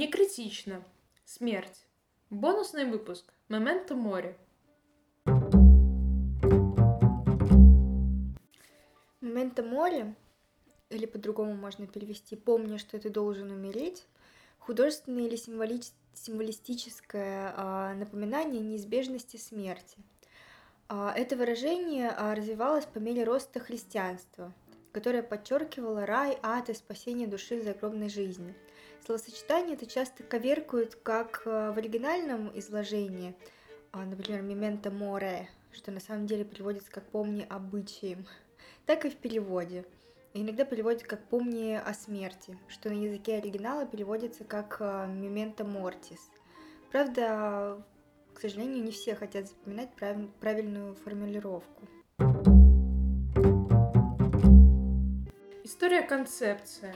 Не критично. Смерть. Бонусный выпуск. Моменто море. Моменто море, или по-другому можно перевести «помни, что ты должен умереть», художественное или символи... символистическое а, напоминание неизбежности смерти. А, это выражение а, развивалось по мере роста христианства, которое подчеркивало рай, ад и спасение души в загробной жизни. Словосочетание это часто коверкуют как а, в оригинальном изложении, например, «мементо море», что на самом деле переводится как «помни обычаем», так и в переводе. иногда переводят как «помни о смерти», что на языке оригинала переводится как «мементо мортис». Правда, к сожалению, не все хотят запоминать прав... правильную формулировку. История концепция.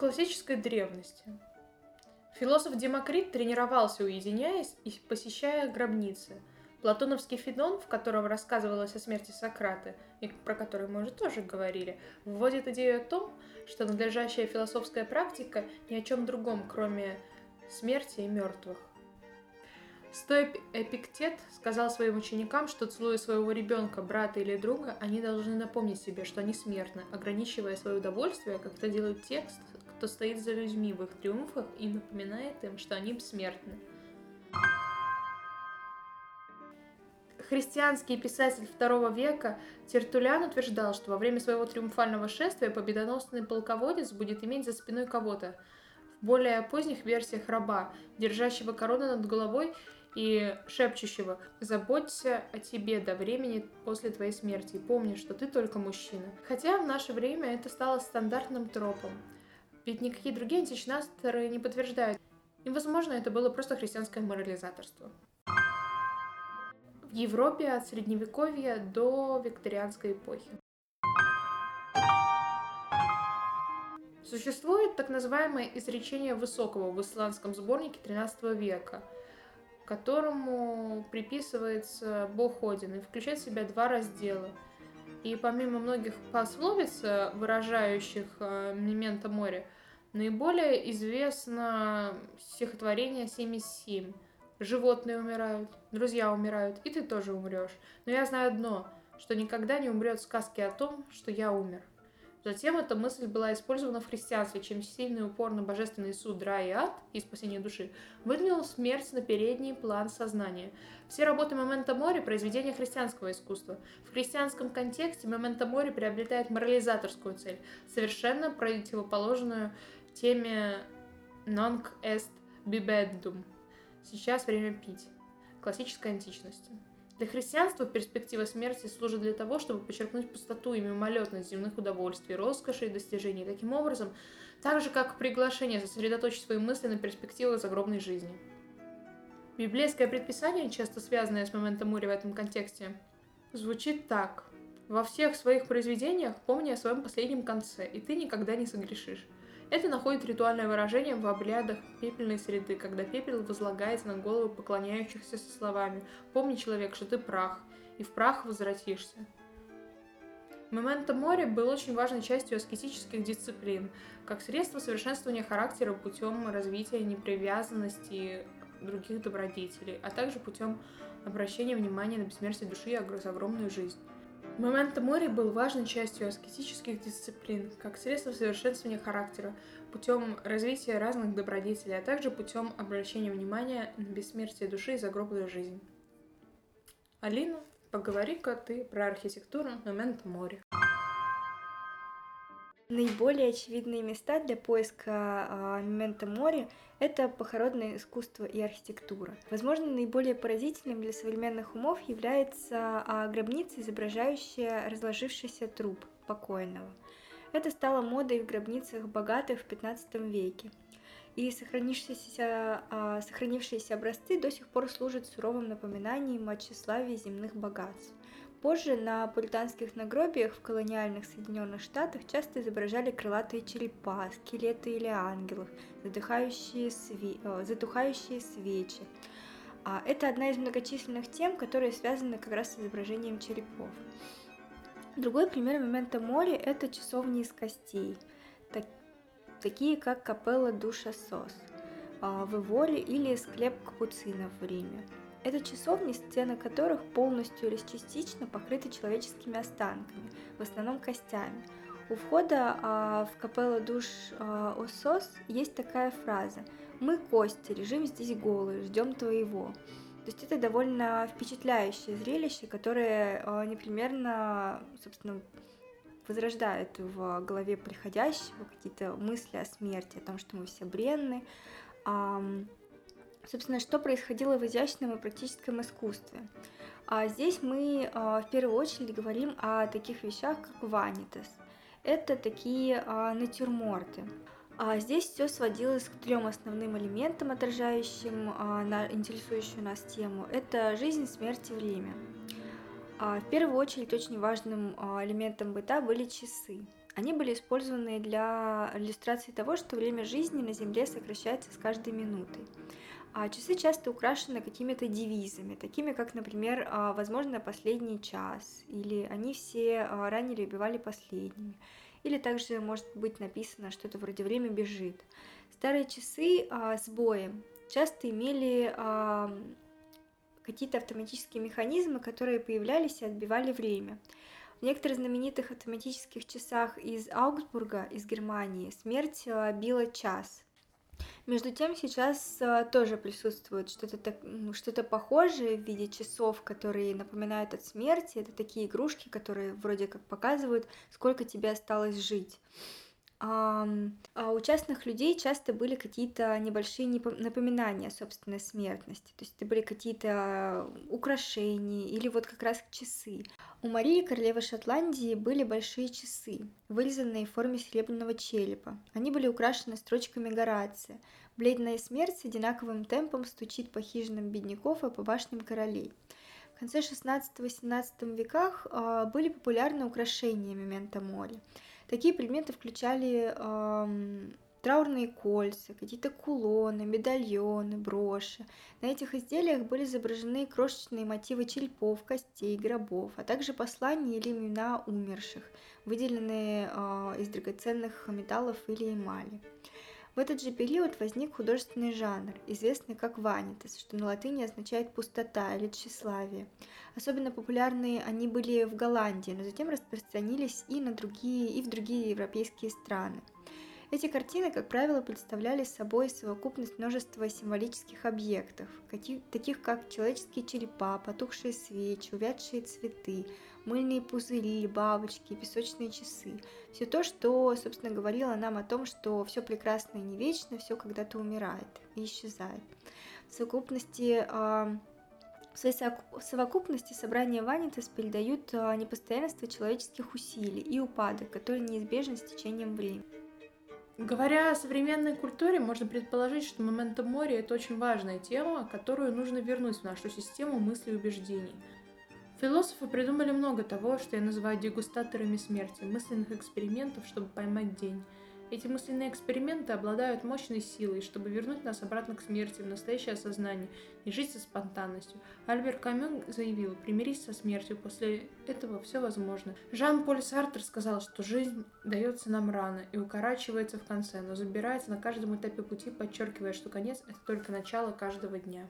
Классической древности философ Демокрит тренировался, уединяясь и посещая гробницы. Платоновский Федон, в котором рассказывалось о смерти Сократа, и про который мы уже тоже говорили, вводит идею о том, что надлежащая философская практика ни о чем другом, кроме смерти и мертвых. Стоя Эпиктет сказал своим ученикам, что целуя своего ребенка, брата или друга, они должны напомнить себе, что они смертны, ограничивая свое удовольствие, как это делают те, кто стоит за людьми в их триумфах и напоминает им, что они бессмертны. Христианский писатель II века Тертулян утверждал, что во время своего триумфального шествия победоносный полководец будет иметь за спиной кого-то, в более поздних версиях раба, держащего корону над головой и шепчущего «Заботься о тебе до времени после твоей смерти и помни, что ты только мужчина». Хотя в наше время это стало стандартным тропом. Ведь никакие другие античные не подтверждают. И, возможно, это было просто христианское морализаторство. В Европе от средневековья до викторианской эпохи. Существует так называемое изречение Высокого в исландском сборнике XIII века, которому приписывается Бог Один и включает в себя два раздела. И помимо многих пословиц, выражающих э, мемента моря, наиболее известно стихотворение 77. Животные умирают, друзья умирают, и ты тоже умрешь. Но я знаю одно, что никогда не умрет сказки о том, что я умер. Затем эта мысль была использована в христианстве, чем сильный упор на божественный суд, рай и ад и спасение души выдвинул смерть на передний план сознания. Все работы Момента Мори – произведения христианского искусства. В христианском контексте Момента Мори приобретает морализаторскую цель, совершенно противоположную теме «nunc est bibendum» – «сейчас время пить» классической античности. Для христианства перспектива смерти служит для того, чтобы подчеркнуть пустоту и мимолетность земных удовольствий, роскоши и достижений. Таким образом, так же, как приглашение сосредоточить свои мысли на перспективах загробной жизни. Библейское предписание, часто связанное с моментом моря в этом контексте, звучит так. «Во всех своих произведениях помни о своем последнем конце, и ты никогда не согрешишь». Это находит ритуальное выражение в обрядах пепельной среды, когда пепел возлагается на голову поклоняющихся со словами «Помни, человек, что ты прах, и в прах возвратишься». Моменто море был очень важной частью аскетических дисциплин, как средство совершенствования характера путем развития непривязанности других добродетелей, а также путем обращения внимания на бессмертие души и огромную жизнь. Момент мори был важной частью аскетических дисциплин, как средство совершенствования характера, путем развития разных добродетелей, а также путем обращения внимания на бессмертие души и загробную жизнь. Алина, поговори-ка ты про архитектуру момента моря. Наиболее очевидные места для поиска а, момента моря – это похоронное искусство и архитектура. Возможно, наиболее поразительным для современных умов является а, гробница, изображающая разложившийся труп покойного. Это стало модой в гробницах богатых в 15 веке. И сохранившиеся, а, сохранившиеся образцы до сих пор служат суровым напоминанием о тщеславии земных богатств. Позже на пуританских нагробиях в колониальных Соединенных Штатах часто изображали крылатые черепа, скелеты или ангелов, задыхающие све... Э, затухающие свечи. А это одна из многочисленных тем, которые связаны как раз с изображением черепов. Другой пример момента моли – это часовни из костей. Так... такие как капелла Душа Сос а, в Иволе или склеп Капуцинов в Риме. Это часовни, стены которых полностью или частично покрыты человеческими останками, в основном костями. У входа а, в капеллу душ а, Осос есть такая фраза «Мы кости, лежим здесь голые, ждем твоего». То есть это довольно впечатляющее зрелище, которое а, непримерно, собственно, возрождает в голове приходящего какие-то мысли о смерти, о том, что мы все бренны, Собственно, что происходило в изящном и практическом искусстве? А здесь мы а, в первую очередь говорим о таких вещах, как ванитас. Это такие а, натюрморты. А здесь все сводилось к трем основным элементам, отражающим а, на интересующую нас тему. Это жизнь, смерть и время. В первую очередь очень важным элементом быта были часы. Они были использованы для иллюстрации того, что время жизни на Земле сокращается с каждой минутой. А часы часто украшены какими-то девизами, такими как, например, а, «возможно, последний час» или «они все а, ранили и убивали последними». Или также может быть написано что-то вроде «время бежит». Старые часы а, с боем часто имели какие-то автоматические механизмы, которые появлялись и отбивали время. В некоторых знаменитых автоматических часах из Аугсбурга, из Германии, смерть била час – между тем сейчас э, тоже присутствует что-то так, что-то похожее в виде часов, которые напоминают от смерти. Это такие игрушки, которые вроде как показывают, сколько тебе осталось жить. А у частных людей часто были какие-то небольшие напоминания о собственной смертности. То есть это были какие-то украшения или вот как раз часы. У Марии, королевы Шотландии, были большие часы, вырезанные в форме серебряного черепа. Они были украшены строчками Горация. Бледная смерть с одинаковым темпом стучит по хижинам бедняков и по башням королей. В конце 16-18 веках а, были популярны украшения мемента мори. Такие предметы включали траурные кольца, какие-то кулоны, медальоны, броши. На этих изделиях были изображены крошечные мотивы черепов, костей, гробов, а также послания или имена умерших, выделенные э, из драгоценных металлов или эмали. В этот же период возник художественный жанр, известный как ванитас, что на латыни означает пустота или тщеславие. Особенно популярны они были в Голландии, но затем распространились и на другие, и в другие европейские страны. Эти картины, как правило, представляли собой совокупность множества символических объектов, таких как человеческие черепа, потухшие свечи, увядшие цветы, мыльные пузыри, бабочки, песочные часы. Все то, что, собственно, говорило нам о том, что все прекрасное не вечно, все когда-то умирает и исчезает. В совокупности а, в своей совокупности собрания Ванитас передают а, непостоянство человеческих усилий и упадок, который неизбежен с течением времени. Говоря о современной культуре, можно предположить, что моментом моря – это очень важная тема, которую нужно вернуть в нашу систему мыслей и убеждений – Философы придумали много того, что я называю дегустаторами смерти, мысленных экспериментов, чтобы поймать день. Эти мысленные эксперименты обладают мощной силой, чтобы вернуть нас обратно к смерти, в настоящее сознание и жить со спонтанностью. Альбер Камю заявил, примирись со смертью, после этого все возможно. Жан-Поль Сартер сказал, что жизнь дается нам рано и укорачивается в конце, но забирается на каждом этапе пути, подчеркивая, что конец – это только начало каждого дня.